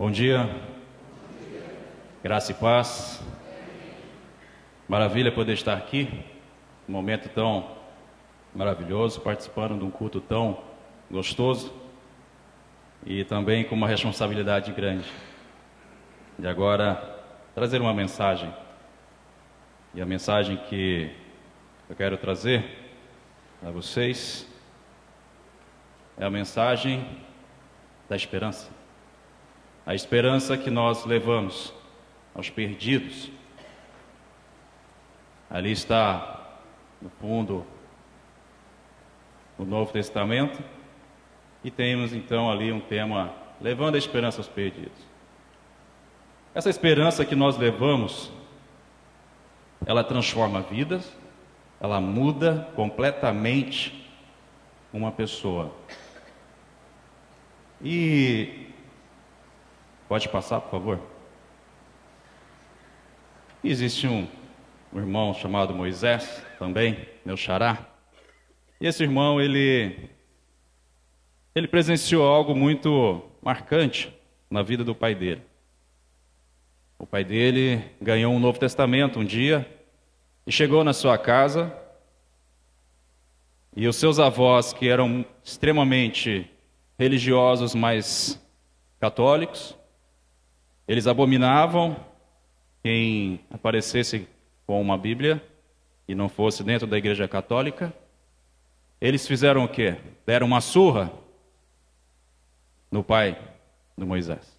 Bom dia. Graça e paz. Maravilha poder estar aqui, um momento tão maravilhoso, participando de um culto tão gostoso e também com uma responsabilidade grande de agora trazer uma mensagem. E a mensagem que eu quero trazer a vocês é a mensagem da esperança. A esperança que nós levamos aos perdidos. Ali está, no fundo, o Novo Testamento. E temos então ali um tema levando a esperança aos perdidos. Essa esperança que nós levamos, ela transforma vidas, ela muda completamente uma pessoa. E pode passar, por favor. Existe um, um irmão chamado Moisés, também, meu xará. E esse irmão, ele ele presenciou algo muito marcante na vida do pai dele. O pai dele ganhou um Novo Testamento um dia e chegou na sua casa e os seus avós, que eram extremamente religiosos, mas católicos, eles abominavam quem aparecesse com uma Bíblia e não fosse dentro da igreja católica. Eles fizeram o quê? Deram uma surra no pai do Moisés.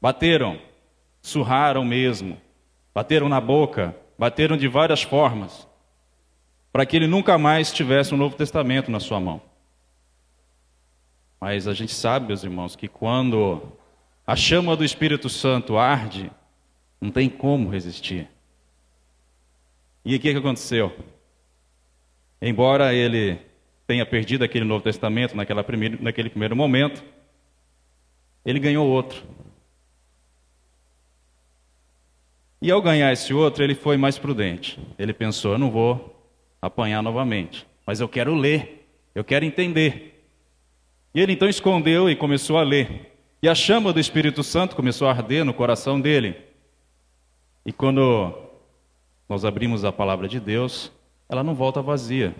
Bateram, surraram mesmo, bateram na boca, bateram de várias formas, para que ele nunca mais tivesse um Novo Testamento na sua mão. Mas a gente sabe, meus irmãos, que quando a chama do Espírito Santo arde, não tem como resistir. E o que aconteceu? Embora ele tenha perdido aquele Novo Testamento naquela primeira, naquele primeiro momento, ele ganhou outro. E ao ganhar esse outro, ele foi mais prudente. Ele pensou: eu não vou apanhar novamente, mas eu quero ler, eu quero entender. E ele então escondeu e começou a ler. E a chama do Espírito Santo começou a arder no coração dele. E quando nós abrimos a palavra de Deus, ela não volta vazia.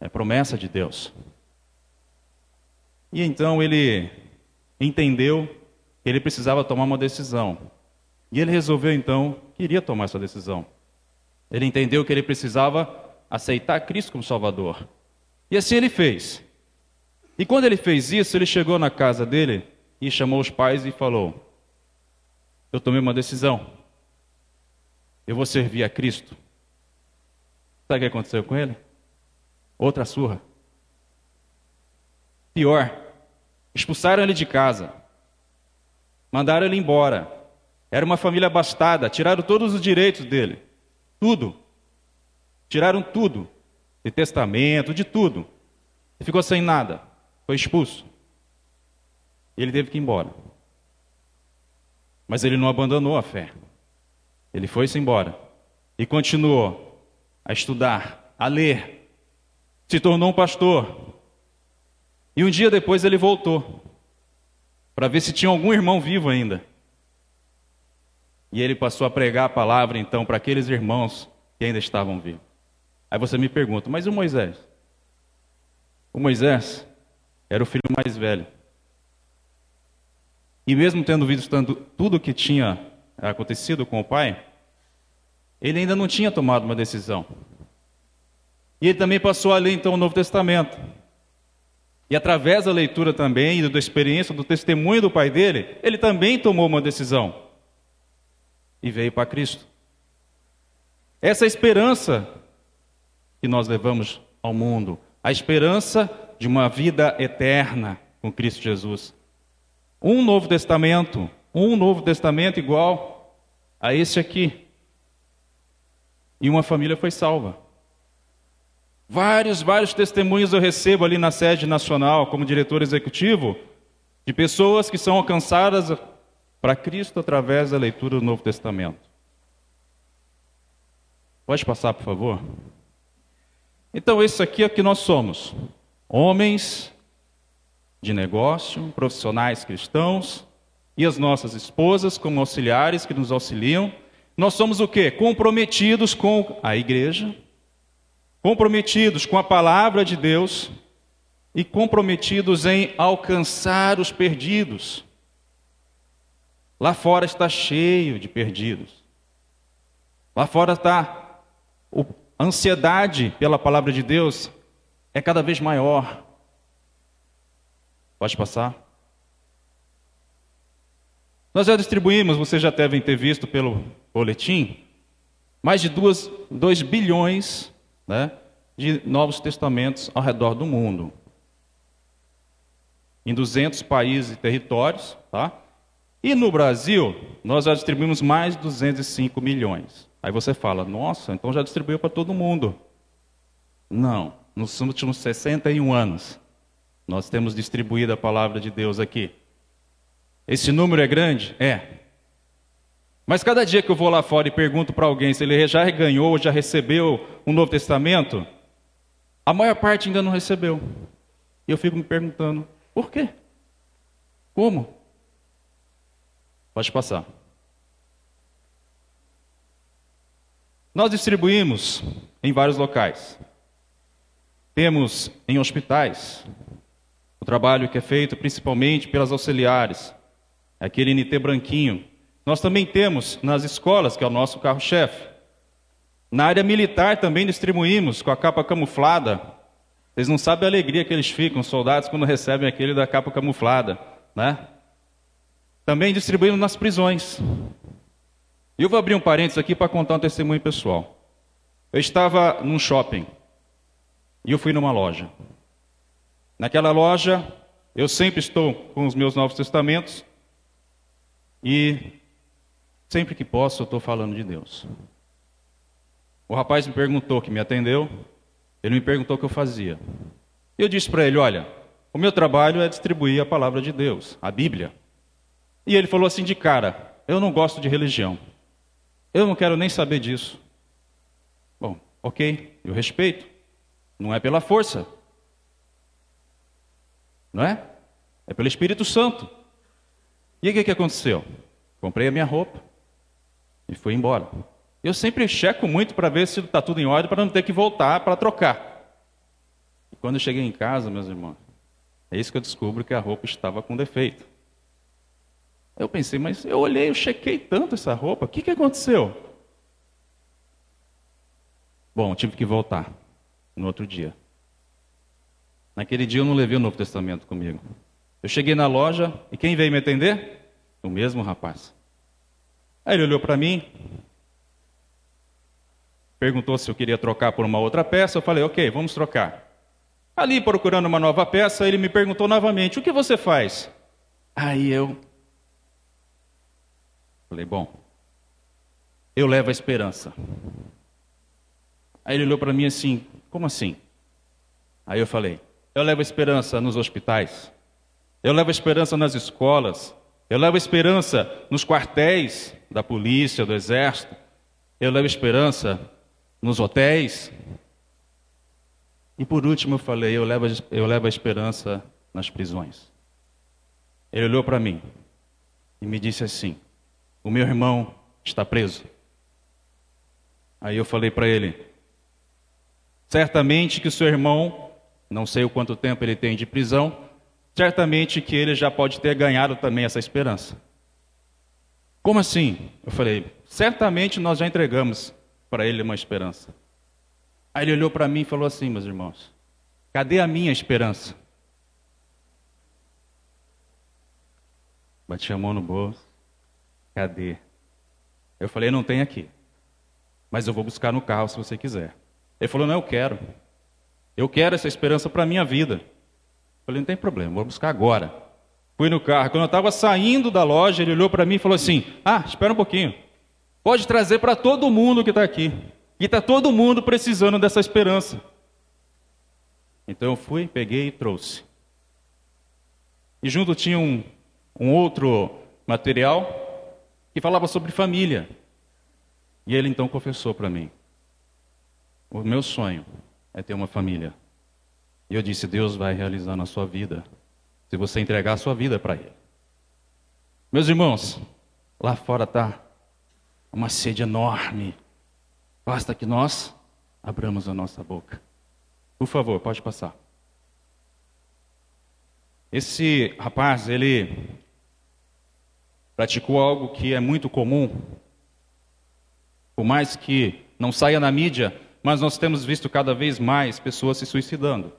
É promessa de Deus. E então ele entendeu que ele precisava tomar uma decisão. E ele resolveu então que iria tomar essa decisão. Ele entendeu que ele precisava aceitar Cristo como Salvador. E assim ele fez. E quando ele fez isso, ele chegou na casa dele e chamou os pais e falou: Eu tomei uma decisão. Eu vou servir a Cristo. Sabe o que aconteceu com ele? Outra surra. Pior, expulsaram ele de casa, mandaram ele embora. Era uma família abastada, tiraram todos os direitos dele, tudo. Tiraram tudo, de testamento, de tudo. Ele ficou sem nada. Foi expulso. Ele teve que ir embora. Mas ele não abandonou a fé. Ele foi-se embora. E continuou a estudar, a ler. Se tornou um pastor. E um dia depois ele voltou. Para ver se tinha algum irmão vivo ainda. E ele passou a pregar a palavra então para aqueles irmãos que ainda estavam vivos. Aí você me pergunta, mas o Moisés? O Moisés, era o filho mais velho. E mesmo tendo visto tudo o que tinha acontecido com o pai, ele ainda não tinha tomado uma decisão. E ele também passou a ler então o Novo Testamento. E através da leitura também e da experiência, do testemunho do pai dele, ele também tomou uma decisão. E veio para Cristo. Essa é a esperança que nós levamos ao mundo. A esperança de uma vida eterna com Cristo Jesus. Um Novo Testamento, um Novo Testamento igual a esse aqui. E uma família foi salva. Vários, vários testemunhos eu recebo ali na sede nacional, como diretor executivo, de pessoas que são alcançadas para Cristo através da leitura do Novo Testamento. Pode passar, por favor? Então, isso aqui é o que nós somos homens de negócio, profissionais cristãos e as nossas esposas como auxiliares que nos auxiliam. Nós somos o quê? Comprometidos com a igreja, comprometidos com a palavra de Deus e comprometidos em alcançar os perdidos. Lá fora está cheio de perdidos. Lá fora está a ansiedade pela palavra de Deus é cada vez maior. Pode passar? Nós já distribuímos, vocês já devem ter visto pelo boletim, mais de 2 bilhões né, de novos testamentos ao redor do mundo. Em 200 países e territórios, tá? E no Brasil, nós já distribuímos mais de 205 milhões. Aí você fala, nossa, então já distribuiu para todo mundo. Não, nos últimos 61 anos, nós temos distribuído a palavra de Deus aqui. Esse número é grande? É. Mas cada dia que eu vou lá fora e pergunto para alguém se ele já ganhou ou já recebeu um Novo Testamento, a maior parte ainda não recebeu. E eu fico me perguntando, por quê? Como? Pode passar. Nós distribuímos em vários locais. Temos em hospitais o trabalho que é feito principalmente pelas auxiliares, aquele NT branquinho. Nós também temos nas escolas, que é o nosso carro-chefe. Na área militar também distribuímos com a capa camuflada. Vocês não sabem a alegria que eles ficam, os soldados, quando recebem aquele da capa camuflada, né? Também distribuímos nas prisões. E eu vou abrir um parênteses aqui para contar um testemunho pessoal. Eu estava num shopping e eu fui numa loja. Naquela loja, eu sempre estou com os meus Novos Testamentos e sempre que posso eu estou falando de Deus. O rapaz me perguntou, que me atendeu, ele me perguntou o que eu fazia. Eu disse para ele: Olha, o meu trabalho é distribuir a palavra de Deus, a Bíblia. E ele falou assim de cara: Eu não gosto de religião. Eu não quero nem saber disso. Bom, ok, eu respeito. Não é pela força. Não é? É pelo Espírito Santo. E o que, que aconteceu? Comprei a minha roupa e fui embora. Eu sempre checo muito para ver se está tudo em ordem, para não ter que voltar para trocar. E quando eu cheguei em casa, meus irmãos, é isso que eu descubro que a roupa estava com defeito. Eu pensei, mas eu olhei, eu chequei tanto essa roupa, o que, que aconteceu? Bom, tive que voltar no outro dia. Naquele dia eu não levei o Novo Testamento comigo. Eu cheguei na loja e quem veio me atender? O mesmo rapaz. Aí ele olhou para mim, perguntou se eu queria trocar por uma outra peça. Eu falei, ok, vamos trocar. Ali procurando uma nova peça, ele me perguntou novamente: o que você faz? Aí eu Falei, bom, eu levo a esperança. Aí ele olhou para mim assim, como assim? Aí eu falei, eu levo esperança nos hospitais, eu levo esperança nas escolas, eu levo esperança nos quartéis da polícia, do exército, eu levo esperança nos hotéis. E por último eu falei, eu levo, eu levo a esperança nas prisões. Ele olhou para mim e me disse assim: o meu irmão está preso. Aí eu falei para ele: certamente que seu irmão, não sei o quanto tempo ele tem de prisão, certamente que ele já pode ter ganhado também essa esperança. Como assim? Eu falei: certamente nós já entregamos para ele uma esperança. Aí ele olhou para mim e falou assim, meus irmãos: cadê a minha esperança? Bati a mão no bolso. Cadê? Eu falei, não tem aqui. Mas eu vou buscar no carro se você quiser. Ele falou, não, eu quero. Eu quero essa esperança para a minha vida. Eu falei, não tem problema, vou buscar agora. Fui no carro. Quando eu estava saindo da loja, ele olhou para mim e falou assim: Ah, espera um pouquinho. Pode trazer para todo mundo que está aqui. E está todo mundo precisando dessa esperança. Então eu fui, peguei e trouxe. E junto tinha um, um outro material que falava sobre família. E ele então confessou para mim: O meu sonho é ter uma família. E eu disse: Deus vai realizar na sua vida. se você entregar a sua vida para Ele. Meus irmãos, lá fora está uma sede enorme. Basta que nós abramos a nossa boca. Por favor, pode passar. Esse rapaz, ele praticou algo que é muito comum. Por mais que não saia na mídia, mas nós temos visto cada vez mais pessoas se suicidando.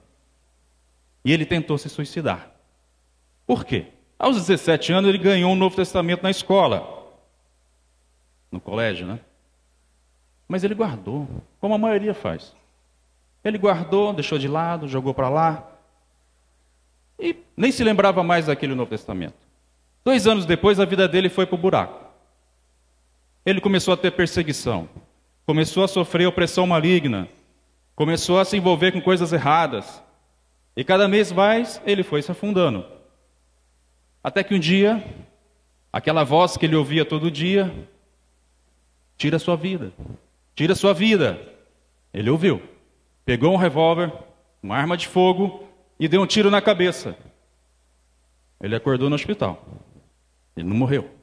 E ele tentou se suicidar. Por quê? Aos 17 anos ele ganhou um Novo Testamento na escola. No colégio, né? Mas ele guardou, como a maioria faz. Ele guardou, deixou de lado, jogou para lá. E nem se lembrava mais daquele Novo Testamento. Dois anos depois, a vida dele foi para o buraco. Ele começou a ter perseguição, começou a sofrer opressão maligna, começou a se envolver com coisas erradas. E cada mês mais ele foi se afundando. Até que um dia, aquela voz que ele ouvia todo dia, tira sua vida, tira sua vida. Ele ouviu, pegou um revólver, uma arma de fogo e deu um tiro na cabeça. Ele acordou no hospital. Ele não morreu.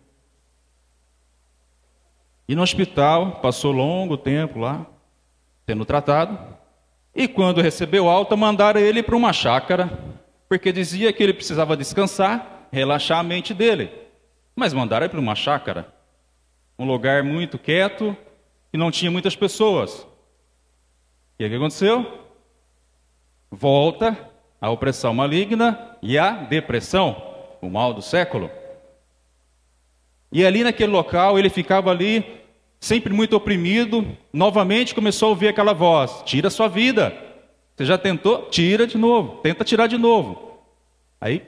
E no hospital, passou longo tempo lá, sendo tratado. E quando recebeu alta, mandaram ele para uma chácara, porque dizia que ele precisava descansar, relaxar a mente dele. Mas mandaram ele para uma chácara, um lugar muito quieto e não tinha muitas pessoas. E o que aconteceu? Volta a opressão maligna e a depressão, o mal do século. E ali naquele local, ele ficava ali sempre muito oprimido, novamente começou a ouvir aquela voz: tira sua vida. Você já tentou? Tira de novo, tenta tirar de novo. Aí,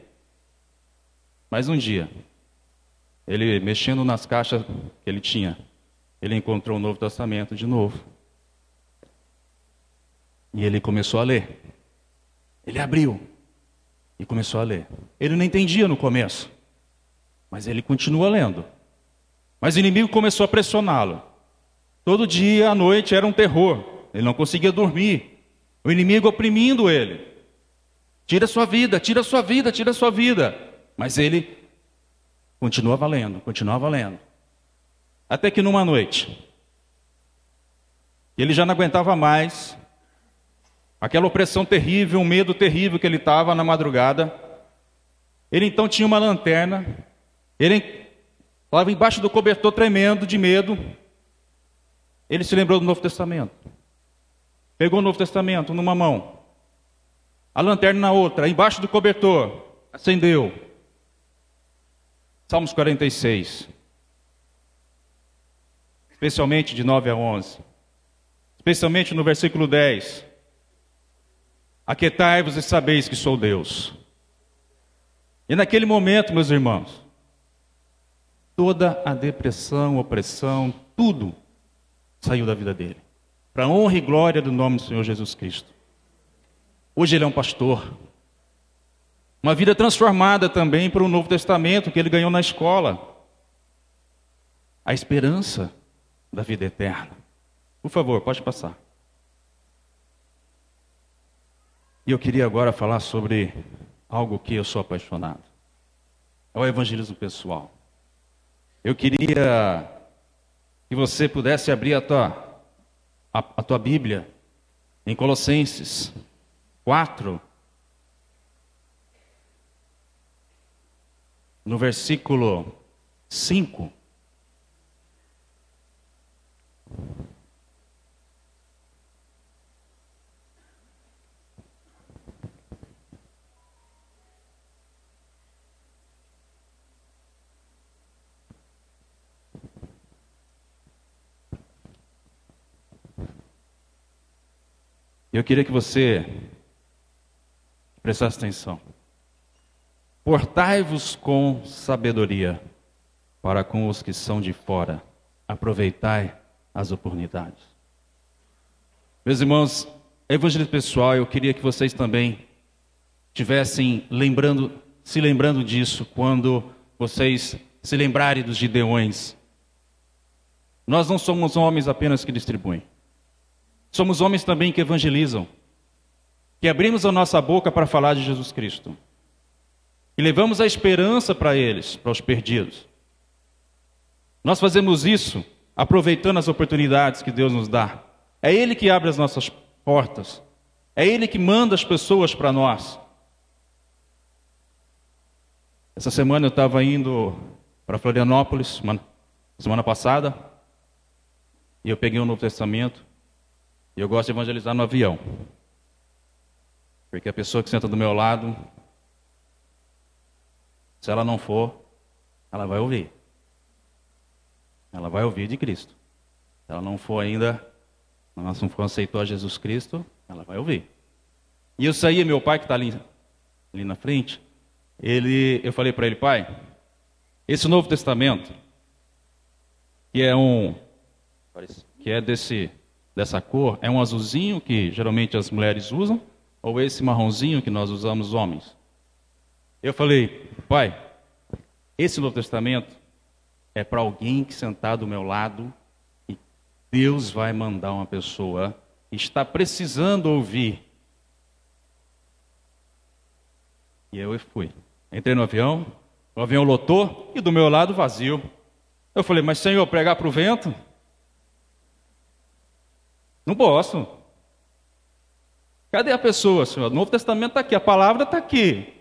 mais um dia, ele mexendo nas caixas que ele tinha, ele encontrou o Novo Testamento de novo. E ele começou a ler. Ele abriu e começou a ler. Ele não entendia no começo, mas ele continua lendo. Mas o inimigo começou a pressioná-lo. Todo dia à noite era um terror. Ele não conseguia dormir. O inimigo oprimindo ele. Tira sua vida, tira sua vida, tira sua vida. Mas ele continua valendo, continua valendo. Até que numa noite, ele já não aguentava mais aquela opressão terrível, um medo terrível que ele estava na madrugada. Ele então tinha uma lanterna, ele Estava embaixo do cobertor tremendo de medo. Ele se lembrou do Novo Testamento. Pegou o Novo Testamento numa mão, a lanterna na outra, embaixo do cobertor, acendeu. Salmos 46. Especialmente de 9 a 11. Especialmente no versículo 10. Aquetai-vos e sabeis que sou Deus. E naquele momento, meus irmãos, toda a depressão, opressão, tudo saiu da vida dele. Para honra e glória do nome do Senhor Jesus Cristo. Hoje ele é um pastor. Uma vida transformada também para o Novo Testamento que ele ganhou na escola. A esperança da vida eterna. Por favor, pode passar. E eu queria agora falar sobre algo que eu sou apaixonado. É o evangelismo pessoal. Eu queria que você pudesse abrir a tua, a, a tua Bíblia em Colossenses 4, no versículo 5. Eu queria que você prestasse atenção. Portai-vos com sabedoria para com os que são de fora. Aproveitai as oportunidades. Meus irmãos, evangelho pessoal, eu queria que vocês também tivessem lembrando, se lembrando disso quando vocês se lembrarem dos gideões. Nós não somos homens apenas que distribuem. Somos homens também que evangelizam, que abrimos a nossa boca para falar de Jesus Cristo. e levamos a esperança para eles, para os perdidos. Nós fazemos isso aproveitando as oportunidades que Deus nos dá. É Ele que abre as nossas portas. É Ele que manda as pessoas para nós. Essa semana eu estava indo para Florianópolis, semana, semana passada, e eu peguei o Novo Testamento, e eu gosto de evangelizar no avião. Porque a pessoa que senta do meu lado, se ela não for, ela vai ouvir. Ela vai ouvir de Cristo. Se ela não for ainda, não for aceitou a Jesus Cristo, ela vai ouvir. E eu saí, meu pai que está ali, ali na frente, ele, eu falei para ele, pai, esse Novo Testamento, que é um, que é desse, dessa cor, é um azulzinho que geralmente as mulheres usam, ou esse marronzinho que nós usamos homens? Eu falei, pai, esse Novo Testamento é para alguém que sentar do meu lado e Deus vai mandar uma pessoa que está precisando ouvir. E eu fui. Entrei no avião, o avião lotou e do meu lado vazio. Eu falei, mas Senhor, pregar para o vento? Não posso. Cadê a pessoa, Senhor? O Novo Testamento está aqui, a palavra está aqui.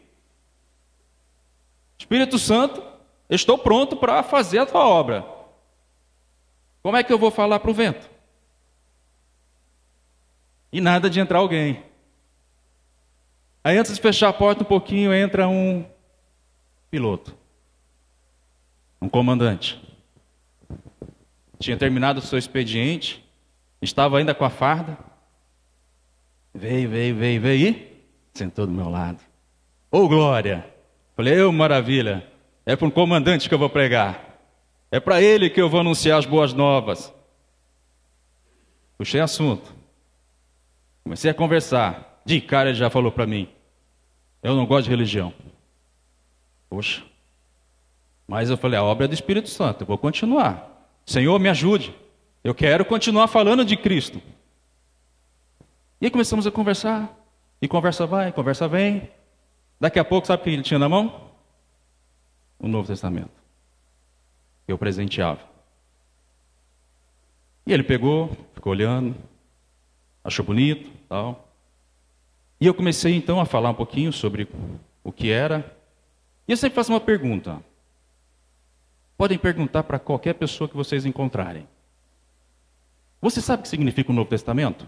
Espírito Santo, estou pronto para fazer a tua obra. Como é que eu vou falar para o vento? E nada de entrar alguém. Aí antes de fechar a porta um pouquinho, entra um piloto, um comandante. Tinha terminado o seu expediente, estava ainda com a farda. Veio, veio, veio, veio e sentou do meu lado. Ô oh, glória! Falei, ô oh, maravilha! É para um comandante que eu vou pregar. É para ele que eu vou anunciar as boas novas. Puxei assunto. Comecei a conversar. De cara ele já falou para mim: Eu não gosto de religião. Poxa. Mas eu falei, a obra é do Espírito Santo, eu vou continuar. Senhor, me ajude. Eu quero continuar falando de Cristo. E aí começamos a conversar. E conversa vai, conversa vem. Daqui a pouco, sabe o que ele tinha na mão? O Novo Testamento. Eu presenteava. E ele pegou, ficou olhando, achou bonito, tal. E eu comecei então a falar um pouquinho sobre o que era e eu sempre faço uma pergunta. Podem perguntar para qualquer pessoa que vocês encontrarem. Você sabe o que significa o Novo Testamento?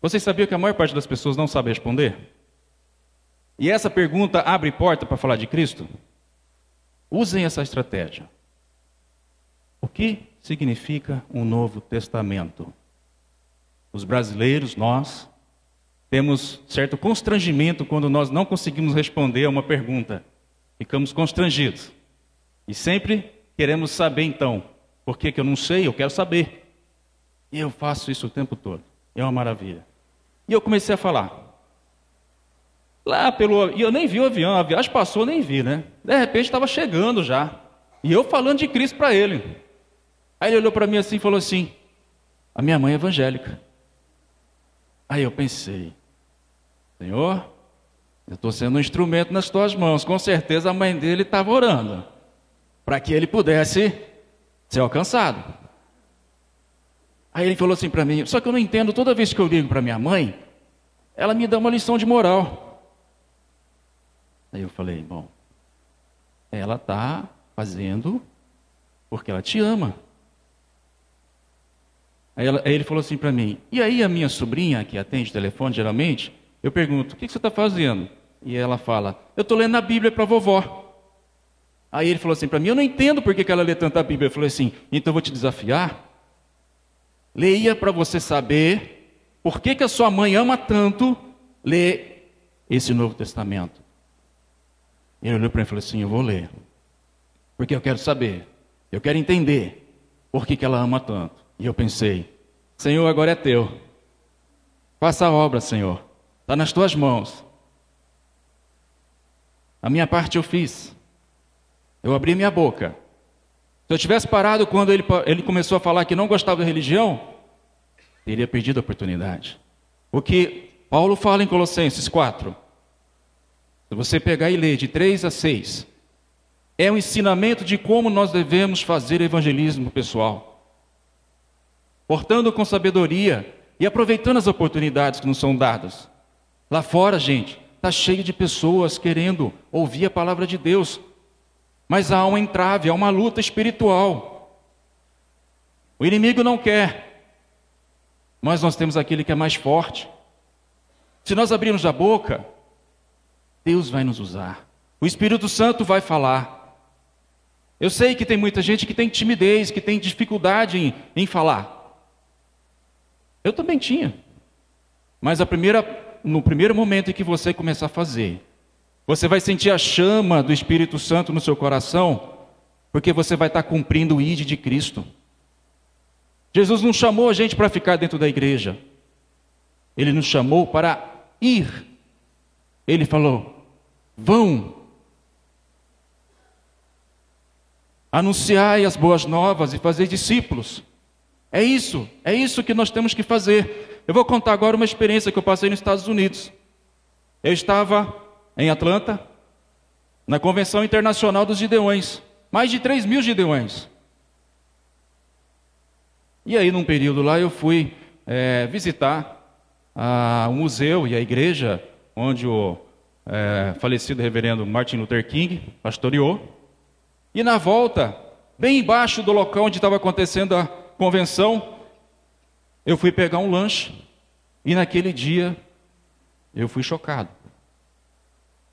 Vocês sabiam que a maior parte das pessoas não sabe responder? E essa pergunta abre porta para falar de Cristo? Usem essa estratégia. O que significa um Novo Testamento? Os brasileiros, nós, temos certo constrangimento quando nós não conseguimos responder a uma pergunta. Ficamos constrangidos. E sempre queremos saber então. Por que, que eu não sei? Eu quero saber. E eu faço isso o tempo todo. É uma maravilha. E eu comecei a falar. Lá pelo. E eu nem vi o avião, a viagem passou, nem vi, né? De repente estava chegando já. E eu falando de Cristo para ele. Aí ele olhou para mim assim e falou assim: A minha mãe é evangélica. Aí eu pensei: Senhor, eu estou sendo um instrumento nas tuas mãos. Com certeza a mãe dele estava orando para que ele pudesse ser alcançado. Aí ele falou assim para mim: Só que eu não entendo, toda vez que eu ligo para minha mãe, ela me dá uma lição de moral. Aí eu falei: Bom, ela está fazendo porque ela te ama. Aí, ela, aí ele falou assim para mim: E aí a minha sobrinha, que atende telefone geralmente, eu pergunto: O que você está fazendo? E ela fala: Eu estou lendo a Bíblia para vovó. Aí ele falou assim para mim: Eu não entendo por que ela lê tanta Bíblia. Eu falei assim: Então eu vou te desafiar. Leia para você saber por que, que a sua mãe ama tanto ler esse Novo Testamento. Ele olhou para mim e falou assim: Eu vou ler. Porque eu quero saber, eu quero entender por que, que ela ama tanto. E eu pensei: Senhor, agora é teu. Faça a obra, Senhor. Está nas tuas mãos. A minha parte eu fiz. Eu abri minha boca. Se eu tivesse parado quando ele, ele começou a falar que não gostava da religião, teria perdido a oportunidade. O que Paulo fala em Colossenses 4. Se você pegar e ler de 3 a 6, é um ensinamento de como nós devemos fazer evangelismo pessoal. Portando com sabedoria e aproveitando as oportunidades que nos são dadas. Lá fora, gente, está cheio de pessoas querendo ouvir a palavra de Deus, mas há um entrave, há uma luta espiritual. O inimigo não quer, mas nós temos aquele que é mais forte. Se nós abrirmos a boca, Deus vai nos usar. O Espírito Santo vai falar. Eu sei que tem muita gente que tem timidez, que tem dificuldade em, em falar. Eu também tinha. Mas primeira, no primeiro momento em que você começar a fazer, você vai sentir a chama do Espírito Santo no seu coração, porque você vai estar cumprindo o ID de Cristo. Jesus não chamou a gente para ficar dentro da igreja. Ele nos chamou para ir. Ele falou: vão Anunciai as boas novas e fazer discípulos. É isso, é isso que nós temos que fazer. Eu vou contar agora uma experiência que eu passei nos Estados Unidos. Eu estava em Atlanta, na Convenção Internacional dos Gideões, mais de 3 mil Gideões. E aí, num período lá, eu fui é, visitar o museu e a igreja onde o é, falecido reverendo Martin Luther King pastoreou. E na volta, bem embaixo do local onde estava acontecendo a convenção, eu fui pegar um lanche e naquele dia eu fui chocado.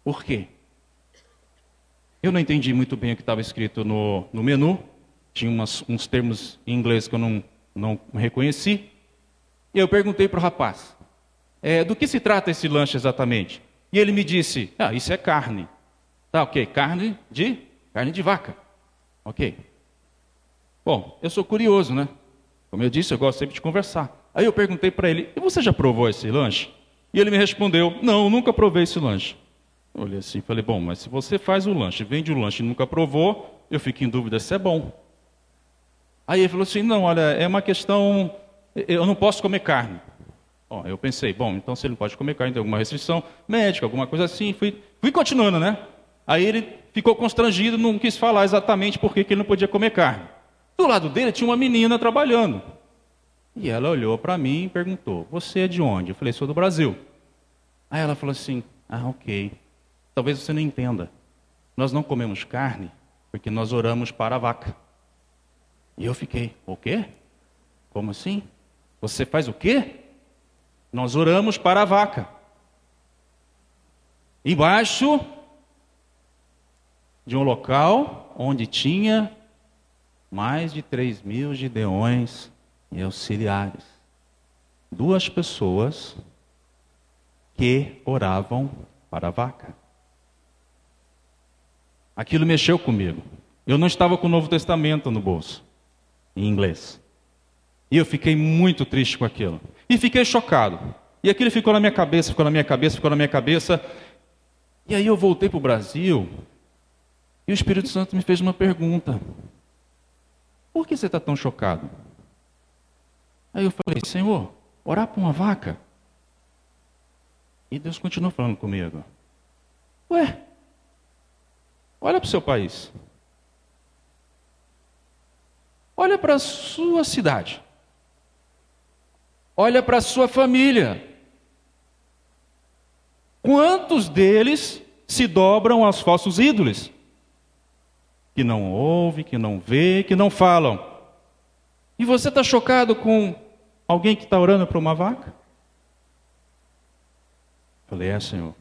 Por quê? Eu não entendi muito bem o que estava escrito no, no menu, tinha umas, uns termos em inglês que eu não, não reconheci. E eu perguntei para o rapaz: é, do que se trata esse lanche exatamente? E ele me disse: ah, isso é carne. Tá, ok, carne de Carne de vaca. Ok. Bom, eu sou curioso, né? Como eu disse, eu gosto sempre de conversar. Aí eu perguntei para ele: e você já provou esse lanche? E ele me respondeu: não, nunca provei esse lanche. Olhei assim e falei: bom, mas se você faz o lanche, vende o lanche e nunca provou, eu fico em dúvida se é bom. Aí ele falou assim: não, olha, é uma questão. Eu não posso comer carne. Ó, eu pensei, bom, então se ele não pode comer carne, tem alguma restrição médica, alguma coisa assim. Fui, fui continuando, né? Aí ele ficou constrangido, não quis falar exatamente por que ele não podia comer carne. Do lado dele tinha uma menina trabalhando. E ela olhou para mim e perguntou: Você é de onde? Eu falei: Sou do Brasil. Aí ela falou assim: Ah, ok. Talvez você não entenda. Nós não comemos carne porque nós oramos para a vaca. E eu fiquei: O quê? Como assim? Você faz o quê? Nós oramos para a vaca. Embaixo de um local onde tinha mais de 3 mil gideões e auxiliares. Duas pessoas que oravam para a vaca. Aquilo mexeu comigo. Eu não estava com o Novo Testamento no bolso, em inglês. E eu fiquei muito triste com aquilo. E fiquei chocado. E aquilo ficou na minha cabeça, ficou na minha cabeça, ficou na minha cabeça. E aí eu voltei para o Brasil e o Espírito Santo me fez uma pergunta: Por que você está tão chocado? Aí eu falei: Senhor, orar para uma vaca? E Deus continuou falando comigo: Ué, olha para o seu país. Olha para a sua cidade. Olha para a sua família. Quantos deles se dobram aos falsos ídolos? que não ouve, que não vê, que não falam. E você está chocado com alguém que está orando para uma vaca? Falei, é, Senhor,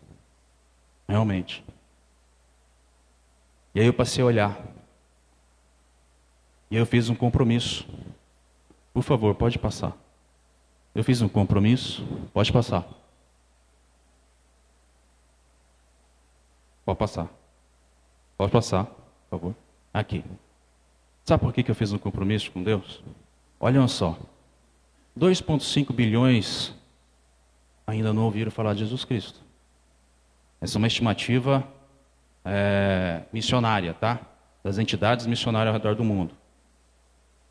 realmente. E aí eu passei a olhar. E eu fiz um compromisso. Por favor, pode passar. Eu fiz um compromisso, pode passar. Pode passar. Pode passar, por favor. Aqui. Sabe por que eu fiz um compromisso com Deus? Olhem só. 2,5 bilhões ainda não ouviram falar de Jesus Cristo. Essa é uma estimativa é, missionária, tá? Das entidades missionárias ao redor do mundo.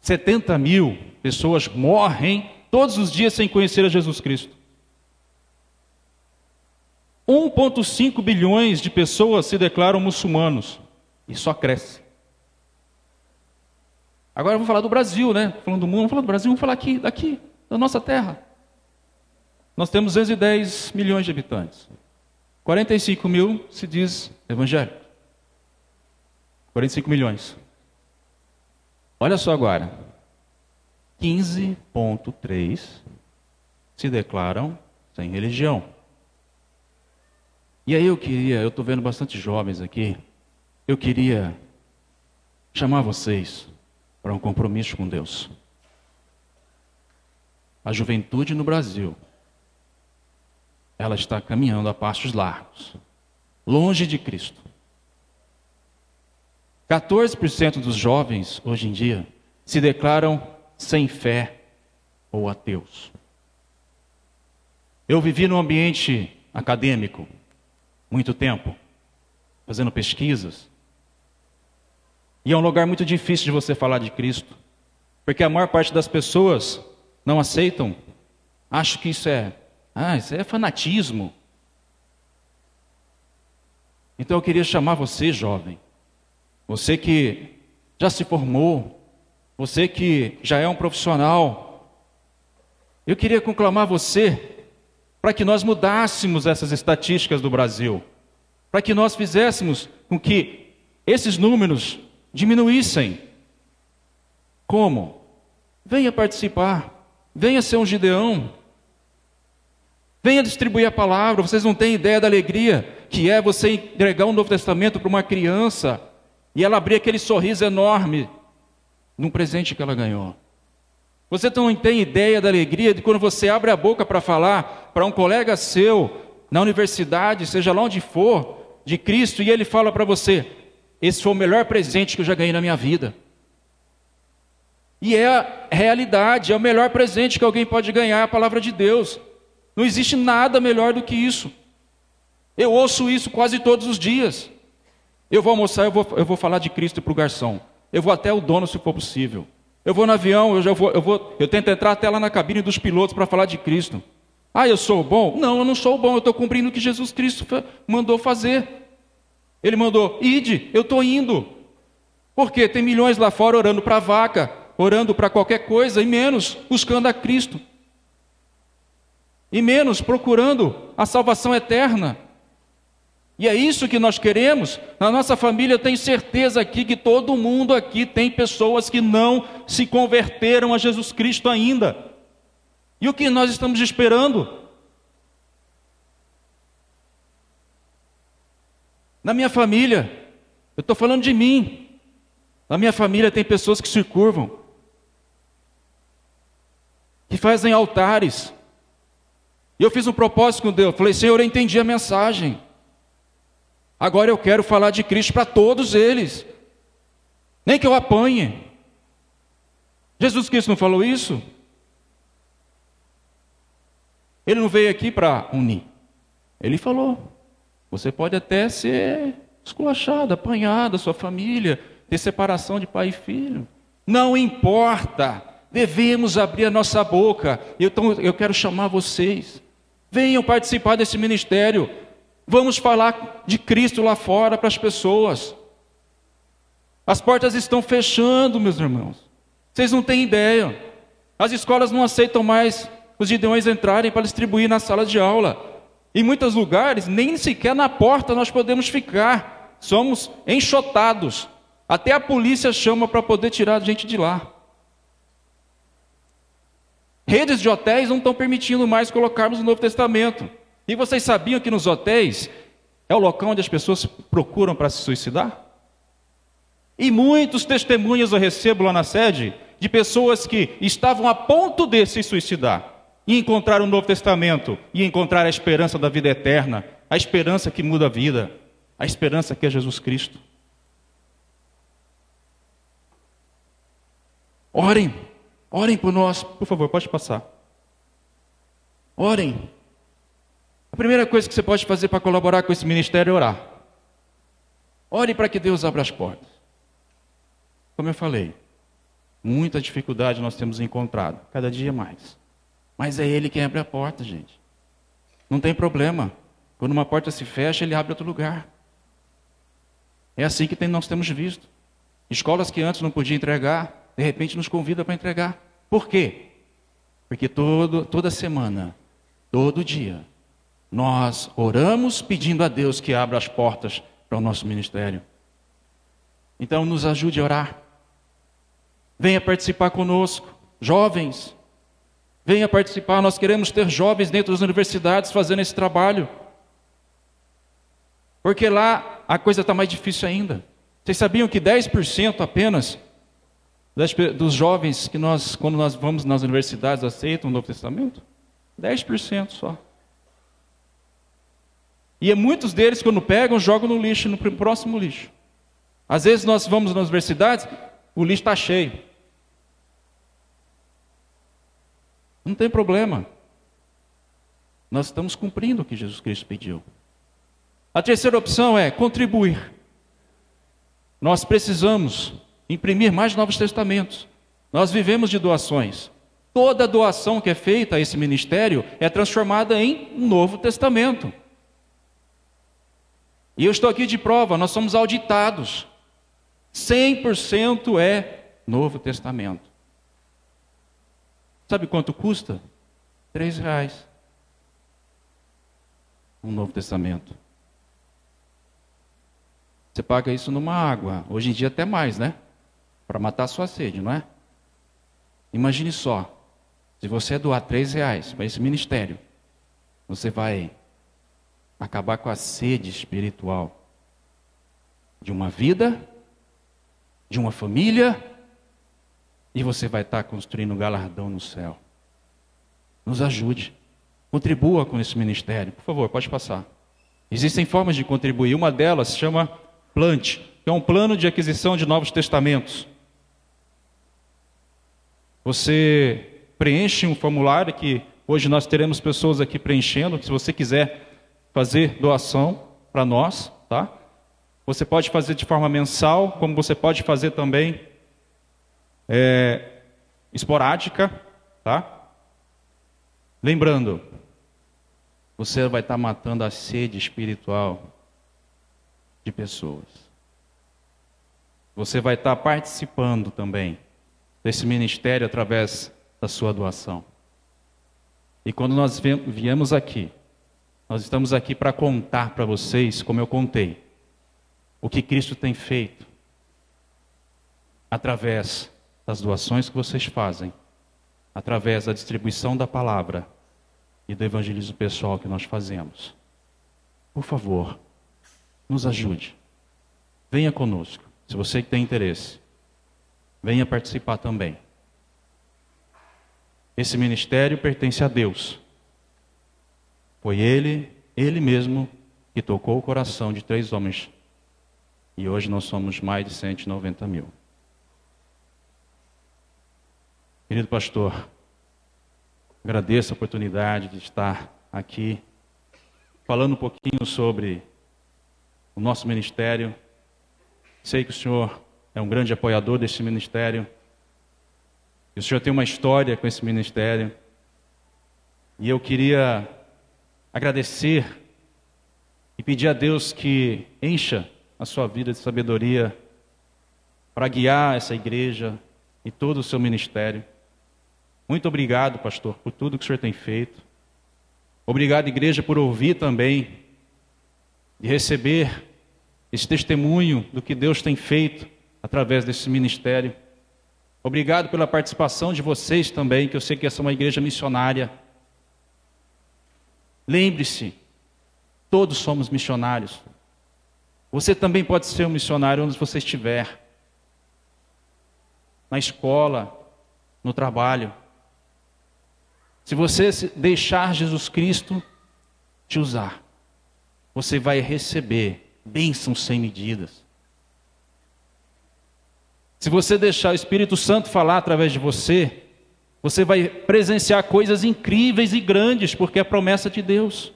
70 mil pessoas morrem todos os dias sem conhecer a Jesus Cristo. 1,5 bilhões de pessoas se declaram muçulmanos e só cresce. Agora vamos falar do Brasil, né? Falando do mundo, vamos falar do Brasil, vamos falar aqui, daqui, da nossa terra. Nós temos 210 milhões de habitantes. 45 mil se diz evangélico. 45 milhões. Olha só agora. 15,3 se declaram sem religião. E aí eu queria, eu estou vendo bastante jovens aqui, eu queria chamar vocês para um compromisso com Deus. A juventude no Brasil, ela está caminhando a passos largos, longe de Cristo. 14% dos jovens hoje em dia se declaram sem fé ou ateus. Eu vivi num ambiente acadêmico muito tempo, fazendo pesquisas. E é um lugar muito difícil de você falar de Cristo, porque a maior parte das pessoas não aceitam, acham que isso é, ah, isso é fanatismo. Então eu queria chamar você, jovem, você que já se formou, você que já é um profissional, eu queria conclamar você para que nós mudássemos essas estatísticas do Brasil, para que nós fizéssemos com que esses números diminuíssem. Como? Venha participar, venha ser um Gideão, venha distribuir a palavra. Vocês não têm ideia da alegria que é você entregar um Novo Testamento para uma criança e ela abrir aquele sorriso enorme num presente que ela ganhou. Você não tem ideia da alegria de quando você abre a boca para falar para um colega seu na universidade, seja lá onde for, de Cristo, e ele fala para você: esse foi o melhor presente que eu já ganhei na minha vida. E é a realidade, é o melhor presente que alguém pode ganhar, a palavra de Deus. Não existe nada melhor do que isso. Eu ouço isso quase todos os dias. Eu vou almoçar, eu vou, eu vou falar de Cristo para o garçom. Eu vou até o dono se for possível. Eu vou no avião, eu já vou, eu vou, eu tento entrar até lá na cabine dos pilotos para falar de Cristo. Ah, eu sou bom? Não, eu não sou bom, eu estou cumprindo o que Jesus Cristo mandou fazer. Ele mandou, ide, eu estou indo. Porque tem milhões lá fora orando para vaca, orando para qualquer coisa, e menos buscando a Cristo. E menos procurando a salvação eterna. E é isso que nós queremos. Na nossa família, eu tenho certeza aqui que todo mundo aqui tem pessoas que não se converteram a Jesus Cristo ainda. E o que nós estamos esperando? Na minha família, eu estou falando de mim. Na minha família tem pessoas que se curvam, que fazem altares. E eu fiz um propósito com Deus. Falei, Senhor, eu entendi a mensagem. Agora eu quero falar de Cristo para todos eles. Nem que eu apanhe. Jesus Cristo não falou isso? Ele não veio aqui para unir. Ele falou: você pode até ser esculachado, apanhado, sua família, ter separação de pai e filho. Não importa. Devemos abrir a nossa boca. Então eu quero chamar vocês. Venham participar desse ministério. Vamos falar de Cristo lá fora para as pessoas. As portas estão fechando, meus irmãos. Vocês não têm ideia. As escolas não aceitam mais os gideões entrarem para distribuir na sala de aula. Em muitos lugares, nem sequer na porta nós podemos ficar. Somos enxotados. Até a polícia chama para poder tirar a gente de lá. Redes de hotéis não estão permitindo mais colocarmos o Novo Testamento. E vocês sabiam que nos hotéis é o local onde as pessoas procuram para se suicidar? E muitos testemunhos eu recebo lá na sede de pessoas que estavam a ponto de se suicidar e encontrar o Novo Testamento e encontrar a esperança da vida eterna, a esperança que muda a vida, a esperança que é Jesus Cristo. Orem, orem por nós, por favor, pode passar. Orem, a primeira coisa que você pode fazer para colaborar com esse ministério é orar. Ore para que Deus abra as portas. Como eu falei, muita dificuldade nós temos encontrado, cada dia mais. Mas é Ele quem abre a porta, gente. Não tem problema. Quando uma porta se fecha, ele abre outro lugar. É assim que tem, nós temos visto. Escolas que antes não podiam entregar, de repente nos convida para entregar. Por quê? Porque todo, toda semana, todo dia, nós oramos pedindo a Deus que abra as portas para o nosso ministério. Então, nos ajude a orar. Venha participar conosco, jovens. Venha participar. Nós queremos ter jovens dentro das universidades fazendo esse trabalho. Porque lá a coisa está mais difícil ainda. Vocês sabiam que 10% apenas dos jovens que nós, quando nós vamos nas universidades, aceitam o Novo Testamento? 10% só. E é muitos deles, quando pegam, jogam no lixo, no próximo lixo. Às vezes nós vamos nas universidades, o lixo está cheio. Não tem problema. Nós estamos cumprindo o que Jesus Cristo pediu. A terceira opção é contribuir. Nós precisamos imprimir mais Novos Testamentos. Nós vivemos de doações. Toda doação que é feita a esse ministério é transformada em Novo Testamento. E eu estou aqui de prova, nós somos auditados. 100% é Novo Testamento. Sabe quanto custa? Três reais. Um Novo Testamento. Você paga isso numa água. Hoje em dia até mais, né? Para matar sua sede, não é? Imagine só. Se você doar três reais para esse ministério, você vai acabar com a sede espiritual de uma vida, de uma família, e você vai estar construindo um galardão no céu. Nos ajude. Contribua com esse ministério. Por favor, pode passar. Existem formas de contribuir. Uma delas se chama Plante, que é um plano de aquisição de novos testamentos. Você preenche um formulário que hoje nós teremos pessoas aqui preenchendo. Se você quiser fazer doação para nós, tá? Você pode fazer de forma mensal, como você pode fazer também é, esporádica, tá? Lembrando, você vai estar matando a sede espiritual de pessoas. Você vai estar participando também desse ministério através da sua doação. E quando nós viemos aqui, nós estamos aqui para contar para vocês, como eu contei, o que Cristo tem feito através das doações que vocês fazem, através da distribuição da palavra e do evangelismo pessoal que nós fazemos. Por favor, nos ajude. Venha conosco, se você tem interesse. Venha participar também. Esse ministério pertence a Deus. Foi Ele, Ele mesmo, que tocou o coração de três homens. E hoje nós somos mais de 190 mil. Querido pastor, agradeço a oportunidade de estar aqui falando um pouquinho sobre o nosso ministério. Sei que o senhor é um grande apoiador desse ministério. E o senhor tem uma história com esse ministério. E eu queria agradecer e pedir a Deus que encha a sua vida de sabedoria para guiar essa igreja e todo o seu ministério. Muito obrigado, pastor, por tudo que o senhor tem feito. Obrigado, igreja, por ouvir também e receber esse testemunho do que Deus tem feito através desse ministério. Obrigado pela participação de vocês também, que eu sei que essa é uma igreja missionária. Lembre-se, todos somos missionários. Você também pode ser um missionário onde você estiver. Na escola, no trabalho. Se você deixar Jesus Cristo te usar, você vai receber bênçãos sem medidas. Se você deixar o Espírito Santo falar através de você, você vai presenciar coisas incríveis e grandes, porque é promessa de Deus.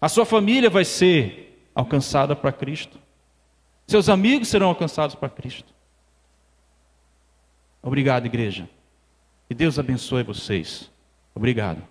A sua família vai ser alcançada para Cristo. Seus amigos serão alcançados para Cristo. Obrigado, igreja. Que Deus abençoe vocês. Obrigado.